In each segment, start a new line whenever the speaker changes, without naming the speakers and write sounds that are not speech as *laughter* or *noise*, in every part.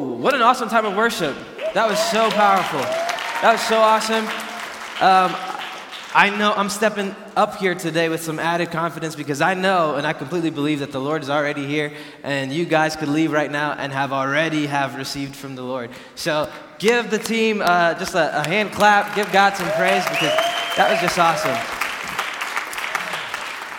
What an awesome time of worship. That was so powerful. That was so awesome. Um, I know I'm stepping up here today with some added confidence because I know and I completely believe that the Lord is already here and you guys could leave right now and have already have received from the Lord. So give the team uh, just a, a hand clap, give God some praise because that was just awesome.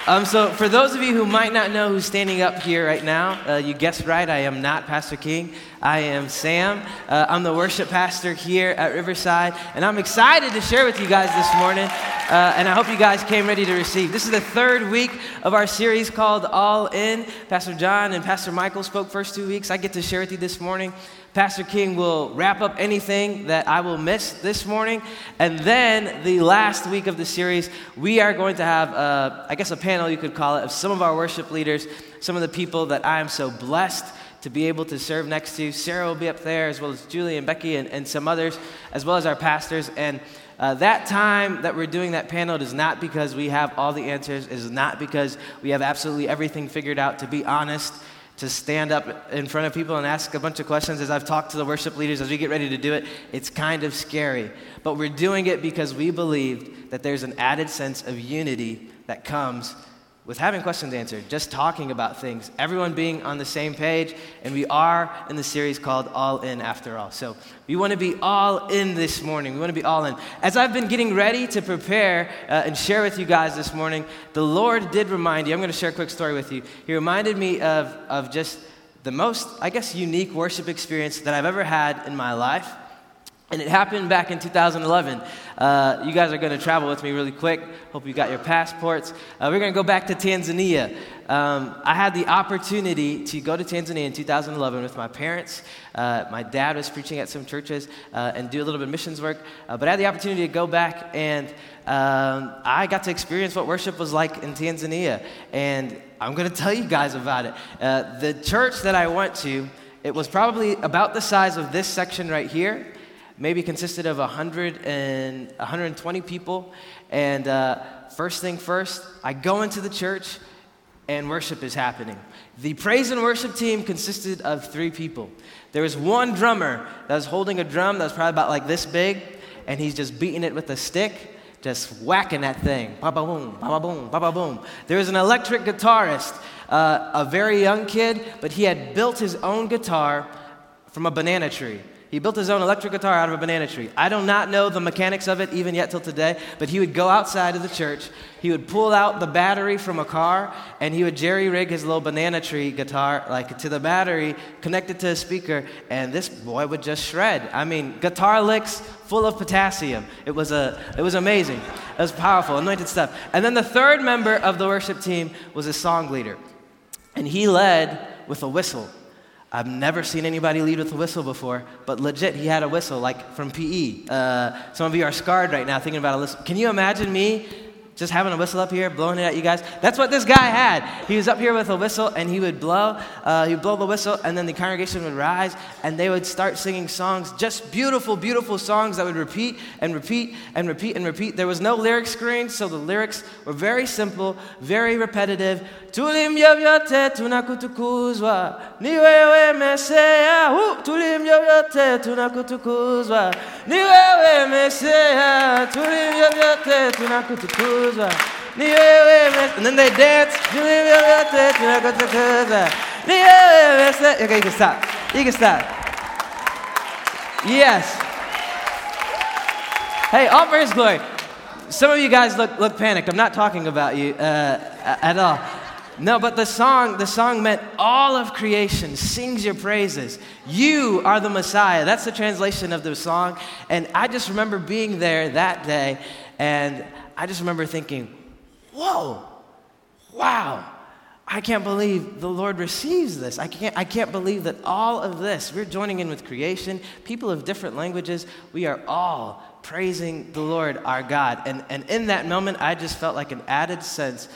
Um, so, for those of you who might not know who's standing up here right now, uh, you guessed right, I am not Pastor King. I am Sam. Uh, I'm the worship pastor here at Riverside, and I'm excited to share with you guys this morning. Uh, and I hope you guys came ready to receive. This is the third week of our series called All In. Pastor John and Pastor Michael spoke first two weeks. I get to share with you this morning. Pastor King will wrap up anything that I will miss this morning. And then the last week of the series, we are going to have, uh, I guess, a panel, you could call it, of some of our worship leaders, some of the people that I am so blessed to be able to serve next to. Sarah will be up there, as well as Julie and Becky and, and some others, as well as our pastors. And uh, that time that we're doing that panel is not because we have all the answers, is not because we have absolutely everything figured out. To be honest, to stand up in front of people and ask a bunch of questions as I've talked to the worship leaders as we get ready to do it, it's kind of scary. But we're doing it because we believe that there's an added sense of unity that comes with having questions answered, just talking about things, everyone being on the same page, and we are in the series called All In After All. So we want to be all in this morning. We want to be all in. As I've been getting ready to prepare uh, and share with you guys this morning, the Lord did remind you, I'm going to share a quick story with you. He reminded me of, of just the most, I guess, unique worship experience that I've ever had in my life. And it happened back in 2011. Uh, you guys are going to travel with me really quick. Hope you got your passports. Uh, we're going to go back to Tanzania. Um, I had the opportunity to go to Tanzania in 2011 with my parents. Uh, my dad was preaching at some churches uh, and do a little bit of missions work. Uh, but I had the opportunity to go back and um, I got to experience what worship was like in Tanzania. And I'm going to tell you guys about it. Uh, the church that I went to, it was probably about the size of this section right here maybe consisted of 100 and 120 people. And uh, first thing first, I go into the church and worship is happening. The praise and worship team consisted of three people. There was one drummer that was holding a drum that was probably about like this big, and he's just beating it with a stick, just whacking that thing. Ba ba boom, ba ba boom, ba ba boom. There was an electric guitarist, uh, a very young kid, but he had built his own guitar from a banana tree. He built his own electric guitar out of a banana tree. I do not know the mechanics of it even yet till today, but he would go outside of the church. He would pull out the battery from a car and he would jerry rig his little banana tree guitar like to the battery, connected to a speaker, and this boy would just shred. I mean, guitar licks full of potassium. It was a it was amazing. It was powerful, anointed stuff. And then the third member of the worship team was a song leader. And he led with a whistle. I've never seen anybody lead with a whistle before, but legit, he had a whistle, like from PE. Uh, some of you are scarred right now thinking about a whistle. Can you imagine me just having a whistle up here, blowing it at you guys. That's what this guy had. He was up here with a whistle, and he would blow. Uh, he would blow the whistle, and then the congregation would rise, and they would start singing songs, just beautiful, beautiful songs that would repeat and repeat and repeat and repeat. There was no lyric screen, so the lyrics were very simple, very repetitive. Tulimvyo vyote tunakutukuzwa, ni wewe Mesia. Tulimvyo vyote tunakutukuzwa, ni wewe Mesia. Tulimvyo vyote tunakutukuzwa. And then they dance. Okay, you can stop. You can stop. Yes. Hey, all His glory. Some of you guys look, look panicked. I'm not talking about you uh, at all. No, but the song, the song meant all of creation sings your praises. You are the Messiah. That's the translation of the song. And I just remember being there that day, and I just remember thinking, whoa, wow, I can't believe the Lord receives this. I can't, I can't believe that all of this, we're joining in with creation, people of different languages, we are all praising the Lord our God. And, and in that moment, I just felt like an added sense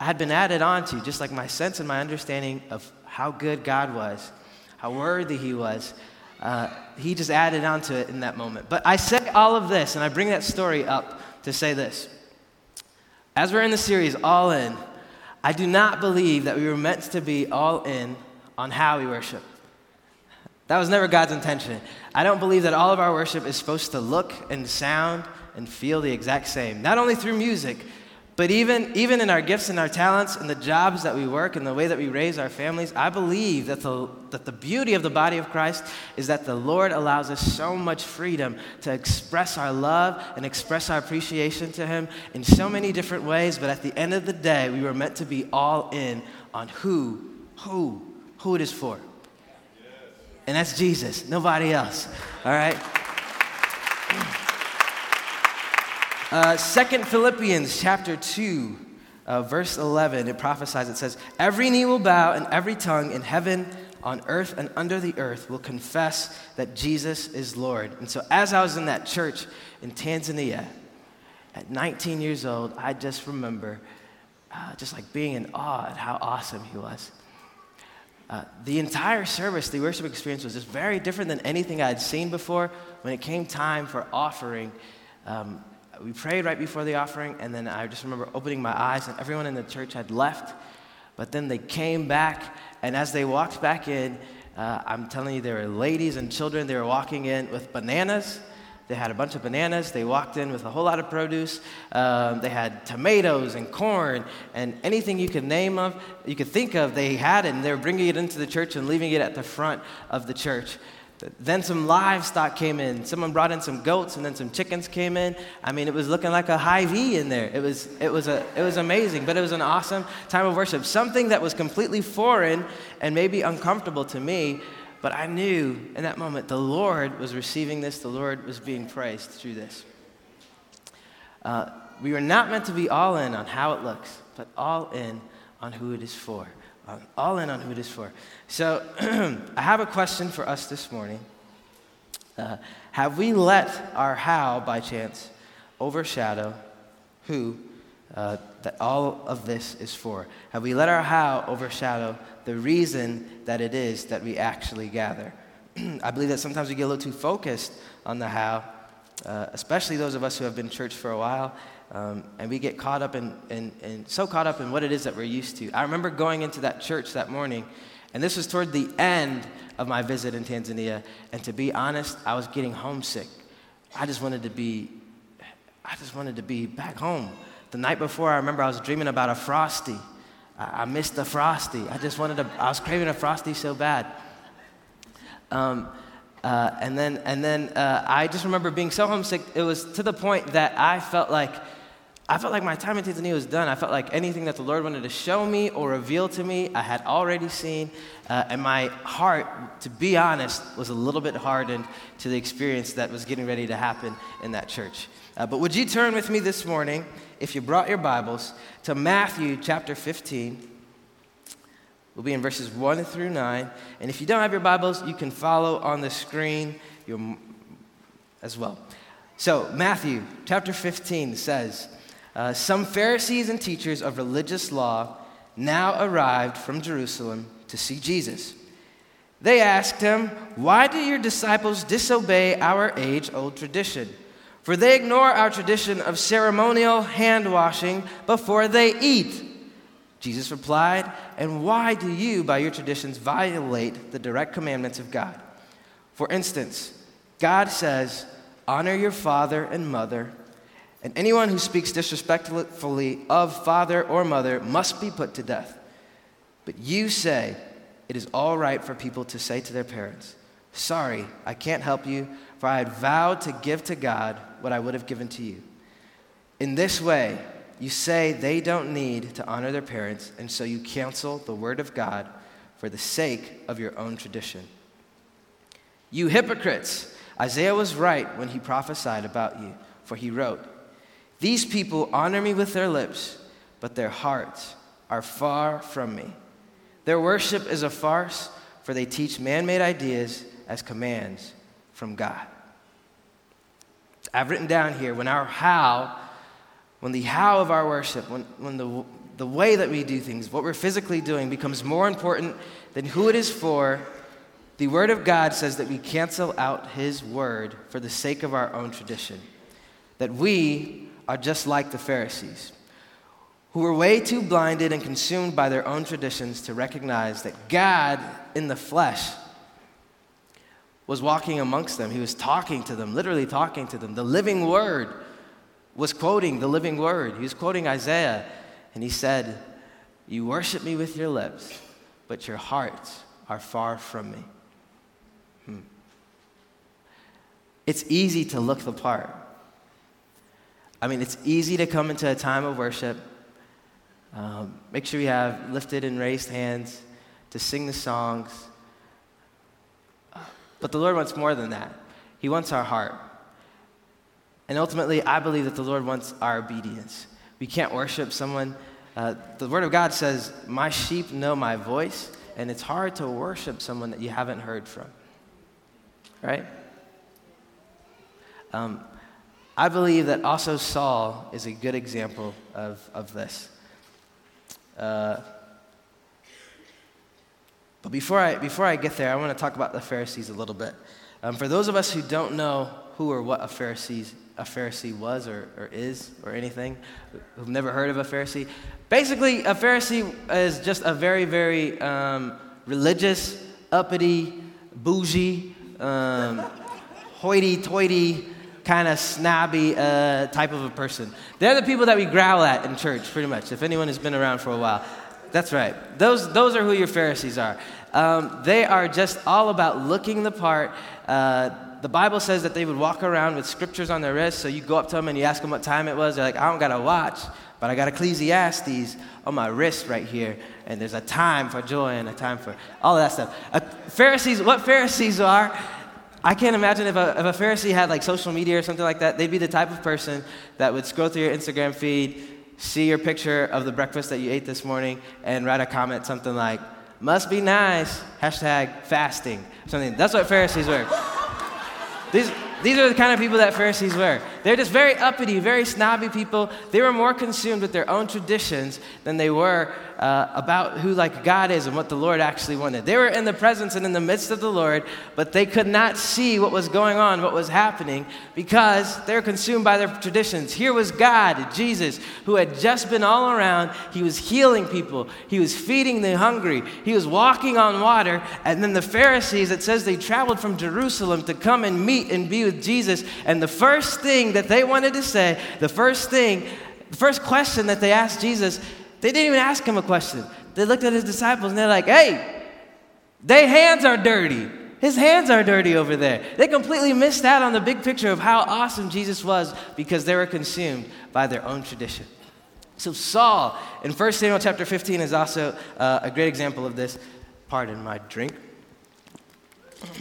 I had been added onto, just like my sense and my understanding of how good God was, how worthy He was. Uh, he just added onto it in that moment. But I say all of this, and I bring that story up to say this. As we're in the series, All In, I do not believe that we were meant to be all in on how we worship. That was never God's intention. I don't believe that all of our worship is supposed to look and sound and feel the exact same, not only through music, but even, even in our gifts and our talents and the jobs that we work and the way that we raise our families, I believe that the, that the beauty of the body of Christ is that the Lord allows us so much freedom to express our love and express our appreciation to Him in so many different ways. But at the end of the day, we were meant to be all in on who, who, who it is for. And that's Jesus, nobody else. All right? Uh, Second Philippians chapter 2, uh, verse 11, it prophesies, it says, Every knee will bow and every tongue in heaven, on earth, and under the earth will confess that Jesus is Lord. And so, as I was in that church in Tanzania, at 19 years old, I just remember uh, just like being in awe at how awesome he was. Uh, the entire service, the worship experience was just very different than anything I had seen before. When it came time for offering, um, we prayed right before the offering, and then I just remember opening my eyes, and everyone in the church had left. But then they came back, and as they walked back in, uh, I'm telling you, there were ladies and children. They were walking in with bananas. They had a bunch of bananas. They walked in with a whole lot of produce. Um, they had tomatoes and corn and anything you could name of, you could think of, they had and they were bringing it into the church and leaving it at the front of the church. Then some livestock came in. Someone brought in some goats, and then some chickens came in. I mean, it was looking like a Hy-Vee in there. It was, it was, a, it was amazing, but it was an awesome time of worship. Something that was completely foreign and maybe uncomfortable to me, but I knew in that moment the Lord was receiving this, the Lord was being praised through this. Uh, we were not meant to be all in on how it looks, but all in on who it is for all in on who it is for. So *clears throat* I have a question for us this morning. Uh, have we let our how, by chance, overshadow who uh, that all of this is for? Have we let our how overshadow the reason that it is that we actually gather? *clears throat* I believe that sometimes we get a little too focused on the how, uh, especially those of us who have been church for a while, um, and we get caught up in, in, in, so caught up in what it is that we're used to. I remember going into that church that morning, and this was toward the end of my visit in Tanzania. And to be honest, I was getting homesick. I just wanted to be, I just wanted to be back home. The night before, I remember I was dreaming about a frosty. I, I missed the frosty. I just wanted to. I was craving a frosty so bad. Um, uh, and then, and then uh, I just remember being so homesick. It was to the point that I felt like I felt like my time in Tanzania was done. I felt like anything that the Lord wanted to show me or reveal to me, I had already seen. Uh, and my heart, to be honest, was a little bit hardened to the experience that was getting ready to happen in that church. Uh, but would you turn with me this morning, if you brought your Bibles, to Matthew chapter 15? We'll be in verses 1 through 9. And if you don't have your Bibles, you can follow on the screen as well. So, Matthew chapter 15 says, uh, some Pharisees and teachers of religious law now arrived from Jerusalem to see Jesus. They asked him, Why do your disciples disobey our age old tradition? For they ignore our tradition of ceremonial hand washing before they eat. Jesus replied, And why do you, by your traditions, violate the direct commandments of God? For instance, God says, Honor your father and mother and anyone who speaks disrespectfully of father or mother must be put to death. But you say it is all right for people to say to their parents, Sorry, I can't help you, for I had vowed to give to God what I would have given to you. In this way, you say they don't need to honor their parents, and so you cancel the word of God for the sake of your own tradition. You hypocrites! Isaiah was right when he prophesied about you, for he wrote, these people honor me with their lips, but their hearts are far from me. Their worship is a farce, for they teach man made ideas as commands from God. I've written down here when our how, when the how of our worship, when, when the, the way that we do things, what we're physically doing becomes more important than who it is for, the Word of God says that we cancel out His Word for the sake of our own tradition. That we are just like the Pharisees, who were way too blinded and consumed by their own traditions to recognize that God in the flesh was walking amongst them. He was talking to them, literally talking to them. The living word was quoting the living word. He was quoting Isaiah, and he said, You worship me with your lips, but your hearts are far from me. Hmm. It's easy to look the part. I mean, it's easy to come into a time of worship, um, make sure you have lifted and raised hands to sing the songs. But the Lord wants more than that. He wants our heart. And ultimately, I believe that the Lord wants our obedience. We can't worship someone. Uh, the Word of God says, My sheep know my voice, and it's hard to worship someone that you haven't heard from. Right? Um, I believe that also Saul is a good example of, of this. Uh, but before I, before I get there, I want to talk about the Pharisees a little bit. Um, for those of us who don't know who or what a Pharisee, a Pharisee was or, or is or anything, who've never heard of a Pharisee, basically, a Pharisee is just a very, very um, religious, uppity, bougie, um, hoity toity, kind of snobby uh, type of a person. They're the people that we growl at in church, pretty much, if anyone has been around for a while. That's right. Those, those are who your Pharisees are. Um, they are just all about looking the part. Uh, the Bible says that they would walk around with scriptures on their wrists, so you go up to them and you ask them what time it was. They're like, I don't got a watch, but I got Ecclesiastes on my wrist right here, and there's a time for joy and a time for all of that stuff. Uh, Pharisees, what Pharisees are, I can't imagine if a, if a Pharisee had like social media or something like that, they'd be the type of person that would scroll through your Instagram feed, see your picture of the breakfast that you ate this morning, and write a comment something like, must be nice, hashtag fasting, something. That's what Pharisees were. These, these are the kind of people that Pharisees were. They're just very uppity, very snobby people. They were more consumed with their own traditions than they were uh, about who like God is and what the Lord actually wanted. They were in the presence and in the midst of the Lord, but they could not see what was going on, what was happening, because they were consumed by their traditions. Here was God, Jesus, who had just been all around. He was healing people. He was feeding the hungry. He was walking on water. And then the Pharisees, it says they traveled from Jerusalem to come and meet and be with Jesus. And the first thing that they wanted to say, the first thing, the first question that they asked Jesus they didn't even ask him a question. They looked at his disciples and they're like, hey, their hands are dirty. His hands are dirty over there. They completely missed out on the big picture of how awesome Jesus was because they were consumed by their own tradition. So, Saul in 1 Samuel chapter 15 is also uh, a great example of this. Pardon my drink. *clears throat*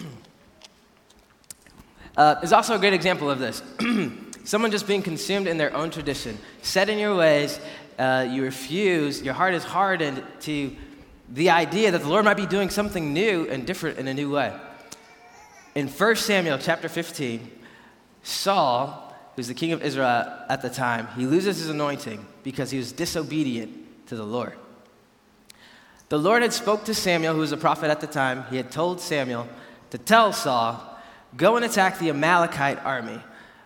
Uh, is also a great example of this. *clears throat* Someone just being consumed in their own tradition, set in your ways, uh, you refuse, your heart is hardened to the idea that the Lord might be doing something new and different in a new way. In 1 Samuel chapter 15, Saul, who's the king of Israel at the time, he loses his anointing because he was disobedient to the Lord. The Lord had spoke to Samuel, who was a prophet at the time. He had told Samuel to tell Saul, go and attack the Amalekite army.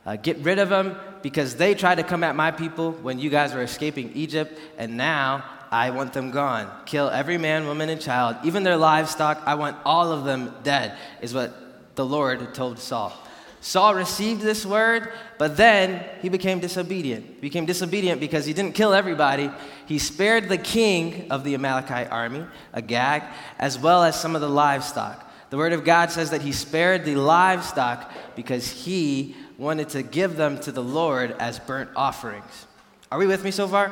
Uh, get rid of them because they tried to come at my people when you guys were escaping Egypt, and now I want them gone. Kill every man, woman, and child, even their livestock. I want all of them dead, is what the Lord told Saul. Saul received this word, but then he became disobedient. He became disobedient because he didn't kill everybody. He spared the king of the Amalekite army, Agag, as well as some of the livestock. The word of God says that he spared the livestock because he wanted to give them to the Lord as burnt offerings. Are we with me so far?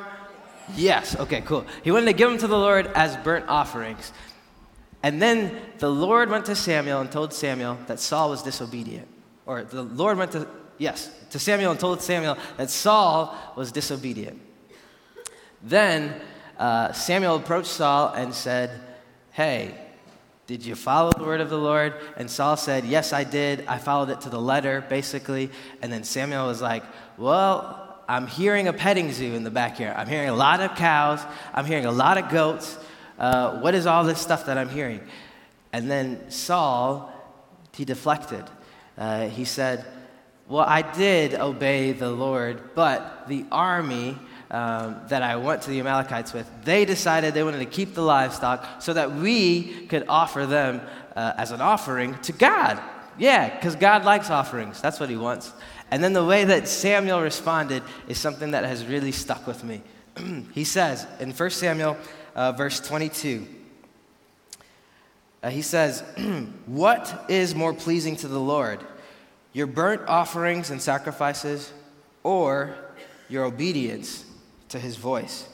Yes. Okay, cool. He wanted to give them to the Lord as burnt offerings. And then the Lord went to Samuel and told Samuel that Saul was disobedient. Or the Lord went to, yes, to Samuel and told Samuel that Saul was disobedient. Then uh, Samuel approached Saul and said, Hey, did you follow the word of the Lord? And Saul said, Yes, I did. I followed it to the letter, basically. And then Samuel was like, Well, I'm hearing a petting zoo in the backyard. I'm hearing a lot of cows. I'm hearing a lot of goats. Uh, what is all this stuff that I'm hearing? And then Saul, he deflected. Uh, he said, Well, I did obey the Lord, but the army um, that I went to the Amalekites with, they decided they wanted to keep the livestock so that we could offer them uh, as an offering to God. Yeah, because God likes offerings. That's what he wants. And then the way that Samuel responded is something that has really stuck with me. *clears throat* he says in 1 Samuel, uh, verse 22, uh, he says, *clears throat* What is more pleasing to the Lord, your burnt offerings and sacrifices, or your obedience to his voice?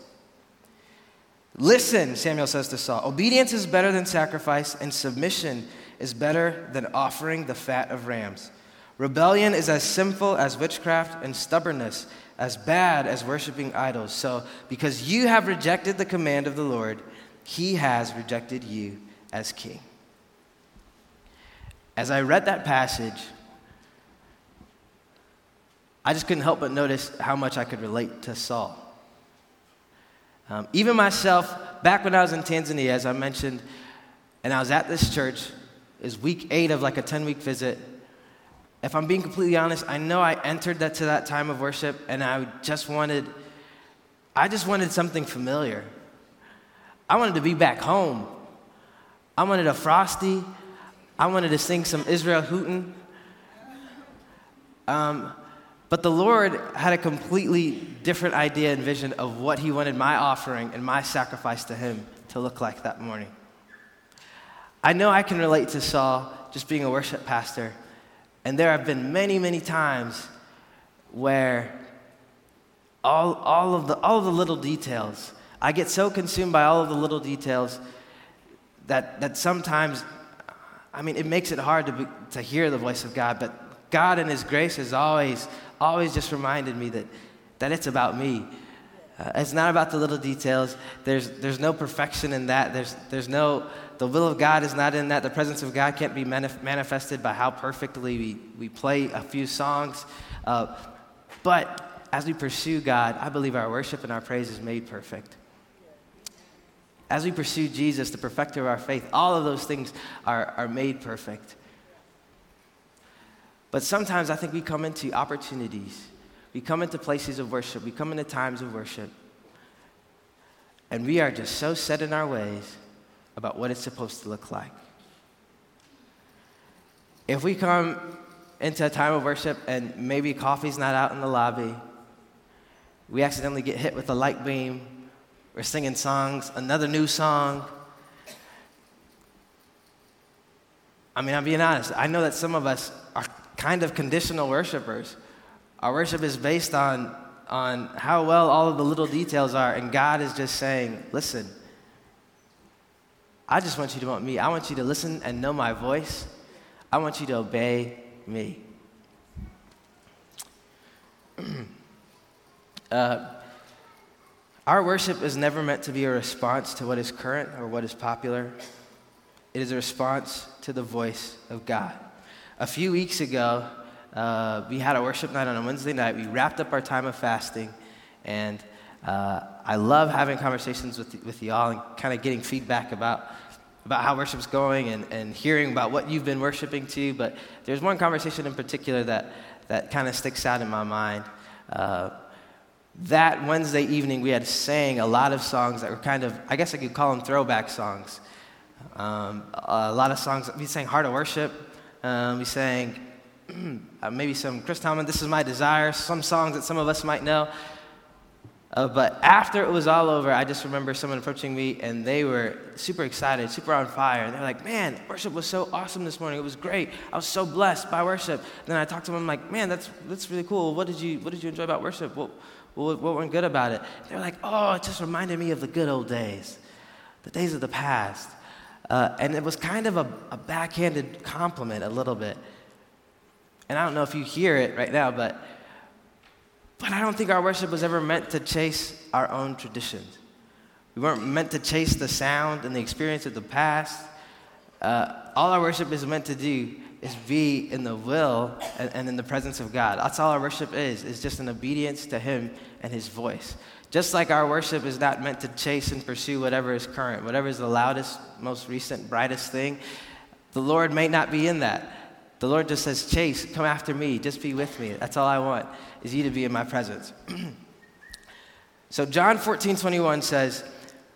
Listen, Samuel says to Saul, obedience is better than sacrifice, and submission is better than offering the fat of rams. Rebellion is as sinful as witchcraft, and stubbornness as bad as worshiping idols. So, because you have rejected the command of the Lord, he has rejected you as king. As I read that passage, I just couldn't help but notice how much I could relate to Saul. Um, even myself, back when I was in Tanzania, as I mentioned, and I was at this church, is week eight of like a 10 week visit. If I'm being completely honest, I know I entered that to that time of worship and I just wanted, I just wanted something familiar. I wanted to be back home. I wanted a frosty. I wanted to sing some Israel Houghton. Um, but the Lord had a completely different idea and vision of what He wanted my offering and my sacrifice to Him to look like that morning. I know I can relate to Saul just being a worship pastor. And there have been many, many times where all, all, of the, all of the little details, I get so consumed by all of the little details that, that sometimes, I mean, it makes it hard to, be, to hear the voice of God. But God in His grace is always, always just reminded me that, that it's about me. Uh, it's not about the little details. There's, there's no perfection in that. There's, there's no, the will of God is not in that. The presence of God can't be manif- manifested by how perfectly we, we play a few songs. Uh, but as we pursue God, I believe our worship and our praise is made perfect. As we pursue Jesus, the perfecter of our faith, all of those things are, are made perfect. But sometimes I think we come into opportunities, we come into places of worship, we come into times of worship, and we are just so set in our ways about what it's supposed to look like. If we come into a time of worship and maybe coffee's not out in the lobby, we accidentally get hit with a light beam, we're singing songs, another new song. I mean, I'm being honest. I know that some of us kind of conditional worshipers. Our worship is based on, on how well all of the little details are, and God is just saying, listen, I just want you to want me. I want you to listen and know my voice. I want you to obey me. *clears throat* uh, our worship is never meant to be a response to what is current or what is popular. It is a response to the voice of God. A few weeks ago, uh, we had a worship night on a Wednesday night. We wrapped up our time of fasting, and uh, I love having conversations with, with y'all and kind of getting feedback about, about how worship's going and, and hearing about what you've been worshiping to. But there's one conversation in particular that, that kind of sticks out in my mind. Uh, that Wednesday evening, we had sang a lot of songs that were kind of, I guess I could call them throwback songs. Um, a lot of songs, we sang Heart of Worship. Um, we sang *clears throat* uh, maybe some Chris Tomlin, This Is My Desire, some songs that some of us might know. Uh, but after it was all over, I just remember someone approaching me and they were super excited, super on fire. They're like, man, worship was so awesome this morning. It was great. I was so blessed by worship. And then I talked to them, I'm like, man, that's, that's really cool. What did, you, what did you enjoy about worship? What, what, what went good about it? They're like, oh, it just reminded me of the good old days, the days of the past. Uh, and it was kind of a, a backhanded compliment a little bit. And I don't know if you hear it right now, but but I don't think our worship was ever meant to chase our own traditions. We weren't meant to chase the sound and the experience of the past. Uh, all our worship is meant to do is be in the will and, and, in the presence of God. That's all our worship is, is just an obedience to Him and His voice. Just like our worship is not meant to chase and pursue whatever is current, whatever is the loudest, most recent, brightest thing, the Lord may not be in that. The Lord just says, Chase, come after me. Just be with me. That's all I want, is you to be in my presence. *clears throat* so John 14, 21 says,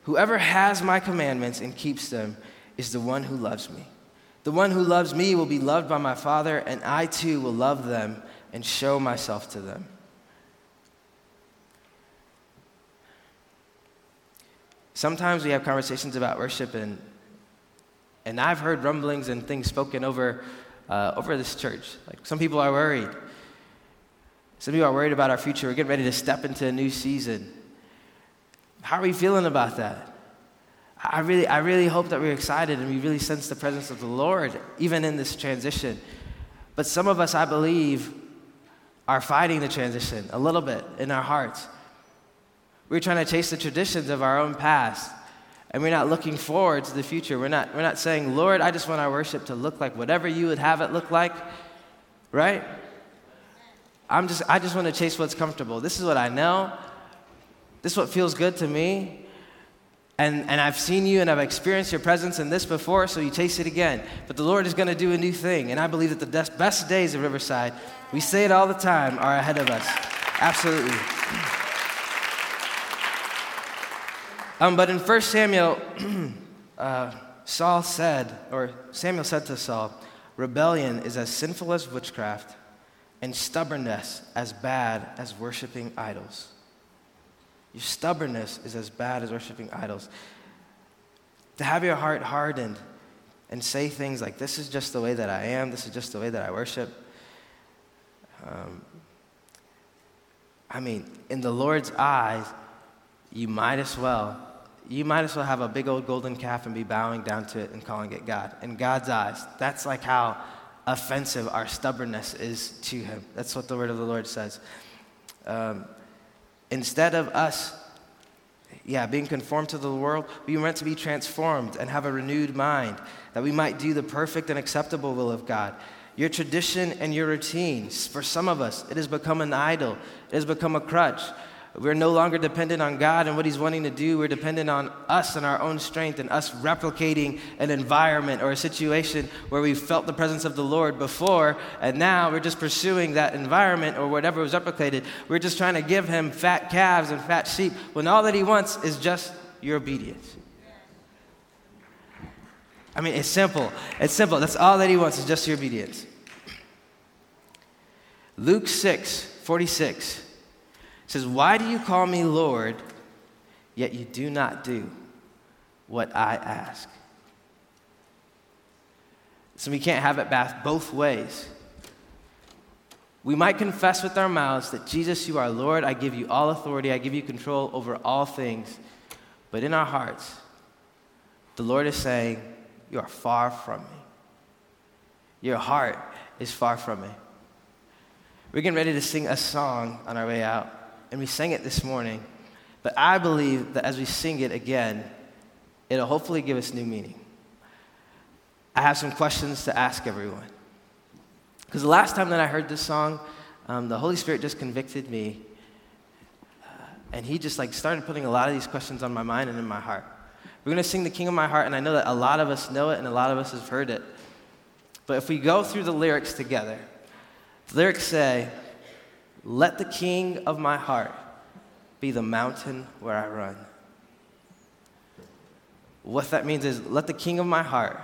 Whoever has my commandments and keeps them is the one who loves me. The one who loves me will be loved by my Father, and I too will love them and show myself to them. Sometimes we have conversations about worship, and, and I've heard rumblings and things spoken over, uh, over this church. Like some people are worried. Some people are worried about our future. We're getting ready to step into a new season. How are we feeling about that? I really, I really hope that we're excited and we really sense the presence of the Lord, even in this transition. But some of us, I believe, are fighting the transition a little bit in our hearts. We're trying to chase the traditions of our own past, and we're not looking forward to the future. We're not, we're not saying, Lord, I just want our worship to look like whatever you would have it look like, right? I'm just, I just want to chase what's comfortable. This is what I know. This is what feels good to me. And, and I've seen you and I've experienced your presence in this before, so you chase it again. But the Lord is going to do a new thing. And I believe that the best days of Riverside, we say it all the time, are ahead of us. Absolutely. Um, but in 1 Samuel, *clears throat* uh, Saul said, or Samuel said to Saul, rebellion is as sinful as witchcraft, and stubbornness as bad as worshiping idols. Your stubbornness is as bad as worshiping idols. To have your heart hardened and say things like, This is just the way that I am, this is just the way that I worship. Um, I mean, in the Lord's eyes, you might as well, you might as well have a big old golden calf and be bowing down to it and calling it God. In God's eyes, that's like how offensive our stubbornness is to Him. That's what the word of the Lord says. Um, Instead of us, yeah, being conformed to the world, we were meant to be transformed and have a renewed mind, that we might do the perfect and acceptable will of God. Your tradition and your routines, for some of us, it has become an idol, it has become a crutch. We're no longer dependent on God and what He's wanting to do. We're dependent on us and our own strength and us replicating an environment or a situation where we felt the presence of the Lord before, and now we're just pursuing that environment or whatever was replicated. We're just trying to give Him fat calves and fat sheep when all that He wants is just your obedience. I mean, it's simple. It's simple. That's all that He wants is just your obedience. Luke 6 46 says, Why do you call me Lord, yet you do not do what I ask? So we can't have it both ways. We might confess with our mouths that Jesus, you are Lord, I give you all authority, I give you control over all things. But in our hearts, the Lord is saying, You are far from me. Your heart is far from me. We're getting ready to sing a song on our way out and we sang it this morning. But I believe that as we sing it again, it'll hopefully give us new meaning. I have some questions to ask everyone. Because the last time that I heard this song, um, the Holy Spirit just convicted me. Uh, and he just like started putting a lot of these questions on my mind and in my heart. We're going to sing the King of My Heart, and I know that a lot of us know it and a lot of us have heard it. But if we go through the lyrics together, the lyrics say, let the king of my heart be the mountain where I run. What that means is let the king of my heart,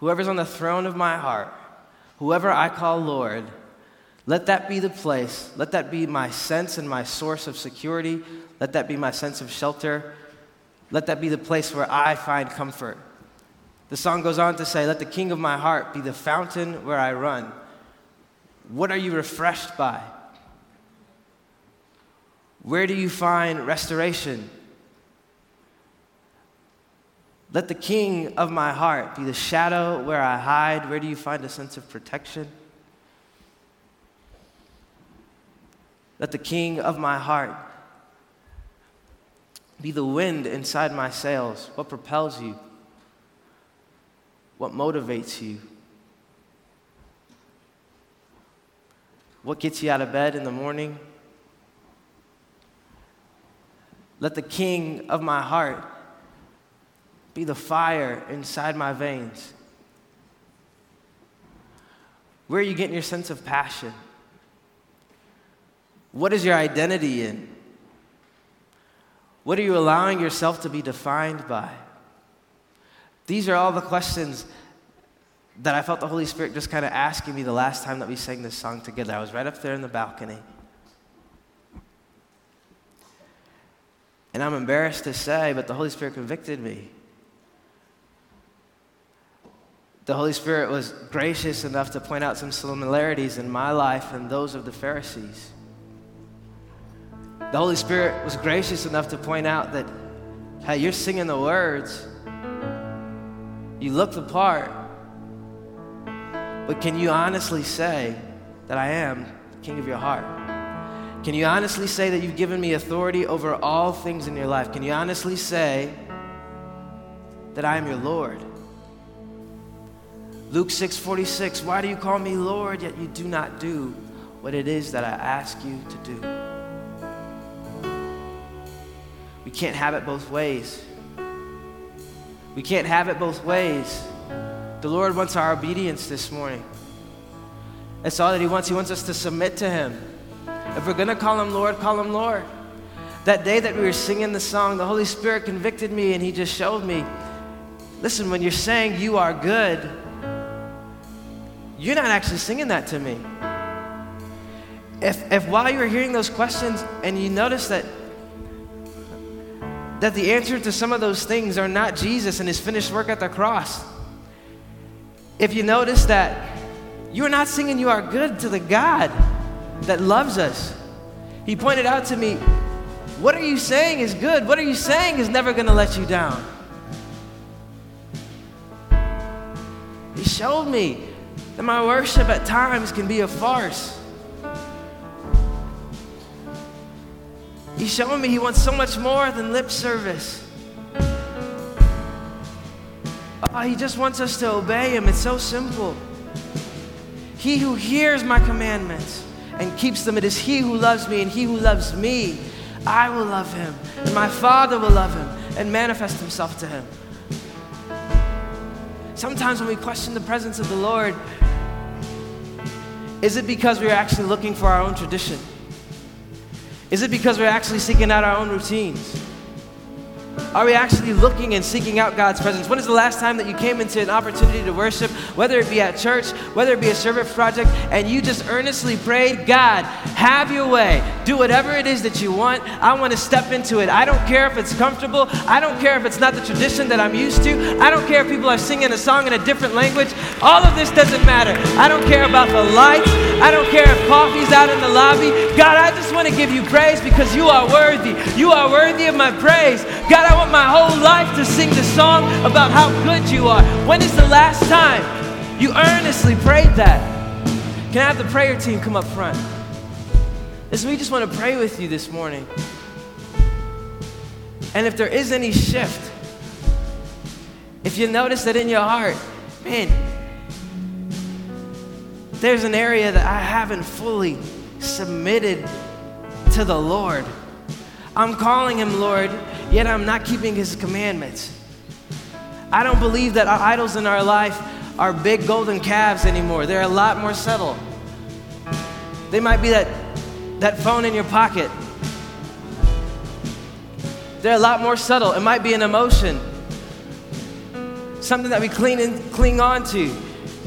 whoever's on the throne of my heart, whoever I call Lord, let that be the place. Let that be my sense and my source of security. Let that be my sense of shelter. Let that be the place where I find comfort. The song goes on to say, Let the king of my heart be the fountain where I run. What are you refreshed by? Where do you find restoration? Let the king of my heart be the shadow where I hide. Where do you find a sense of protection? Let the king of my heart be the wind inside my sails. What propels you? What motivates you? What gets you out of bed in the morning? Let the king of my heart be the fire inside my veins. Where are you getting your sense of passion? What is your identity in? What are you allowing yourself to be defined by? These are all the questions that I felt the Holy Spirit just kind of asking me the last time that we sang this song together. I was right up there in the balcony. And I'm embarrassed to say, but the Holy Spirit convicted me. The Holy Spirit was gracious enough to point out some similarities in my life and those of the Pharisees. The Holy Spirit was gracious enough to point out that, hey, you're singing the words, you look the part, but can you honestly say that I am the king of your heart? Can you honestly say that you've given me authority over all things in your life? Can you honestly say that I am your Lord? Luke 6:46 Why do you call me Lord yet you do not do what it is that I ask you to do? We can't have it both ways. We can't have it both ways. The Lord wants our obedience this morning. That's all that He wants. He wants us to submit to Him. If we're going to call Him Lord, call Him Lord. That day that we were singing the song, the Holy Spirit convicted me and He just showed me listen, when you're saying you are good, you're not actually singing that to me. If, if while you're hearing those questions and you notice that that the answer to some of those things are not Jesus and his finished work at the cross, if you notice that you are not singing you are good to the God that loves us, he pointed out to me, What are you saying is good? What are you saying is never going to let you down? He showed me that my worship at times can be a farce. He's showing me he wants so much more than lip service. Oh, he just wants us to obey him. It's so simple. He who hears my commandments and keeps them, it is he who loves me, and he who loves me, I will love him, and my Father will love him and manifest himself to him. Sometimes when we question the presence of the Lord, is it because we're actually looking for our own tradition? Is it because we're actually seeking out our own routines? Are we actually looking and seeking out God's presence? When is the last time that you came into an opportunity to worship, whether it be at church, whether it be a service project, and you just earnestly prayed, God, have your way. Do whatever it is that you want. I want to step into it. I don't care if it's comfortable. I don't care if it's not the tradition that I'm used to. I don't care if people are singing a song in a different language. All of this doesn't matter. I don't care about the lights. I don't care if coffee's out in the lobby. God, I just want to give you praise because you are worthy. You are worthy of my praise. God, I want my whole life to sing the song about how good you are. When is the last time you earnestly prayed that? Can I have the prayer team come up front? Listen, we just want to pray with you this morning. And if there is any shift, if you notice that in your heart, man, there's an area that I haven't fully submitted to the Lord. I'm calling him Lord, yet I'm not keeping his commandments. I don't believe that our idols in our life are big golden calves anymore. They're a lot more subtle. They might be that, that phone in your pocket. They're a lot more subtle. It might be an emotion, something that we cling, in, cling on to.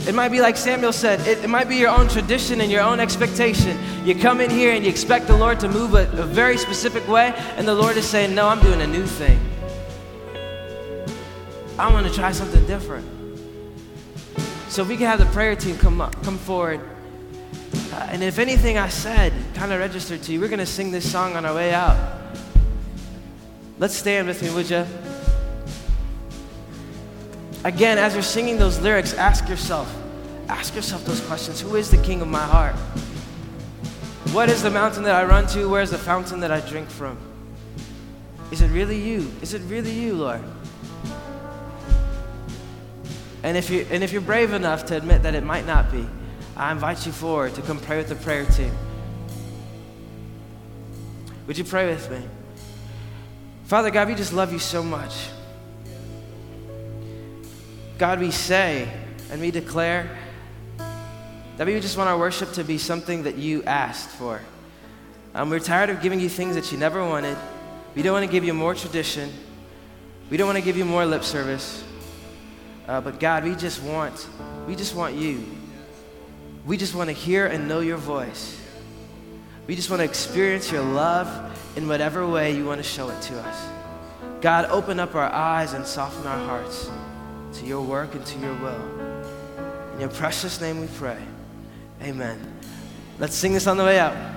It might be like Samuel said, it, it, might be your own tradition and your own expectation. You come in here and you expect the Lord to move a, a very specific way, and the Lord is saying, No, I'm doing a new thing. I want to try something different. So we can have the prayer team come up, come forward. Uh, and if anything I said kind of registered to you, we're going to sing this song on our way out. Let's stand with me, would you? Again, as you're singing those lyrics, ask yourself, ask yourself those questions. Who is the king of my heart? What is the mountain that I run to? Where's the fountain that I drink from? Is it really you? Is it really you, Lord? And if, you, and if you're brave enough to admit that it might not be, I invite you forward to come pray with the prayer team. Would you pray with me? Father God, we just love you so much. God, we say and we declare that we just want our worship to be something that you asked for. Um, we're tired of giving you things that you never wanted. We don't want to give you more tradition. We don't want to give you more lip service. Uh, but God, we just want We just want you. We just want to hear and know your voice. We just want to experience your love in whatever way you want to show it to us. God, open up our eyes and soften our hearts to your work and to your will. In your precious name we pray. Amen. Let's sing this on the way out.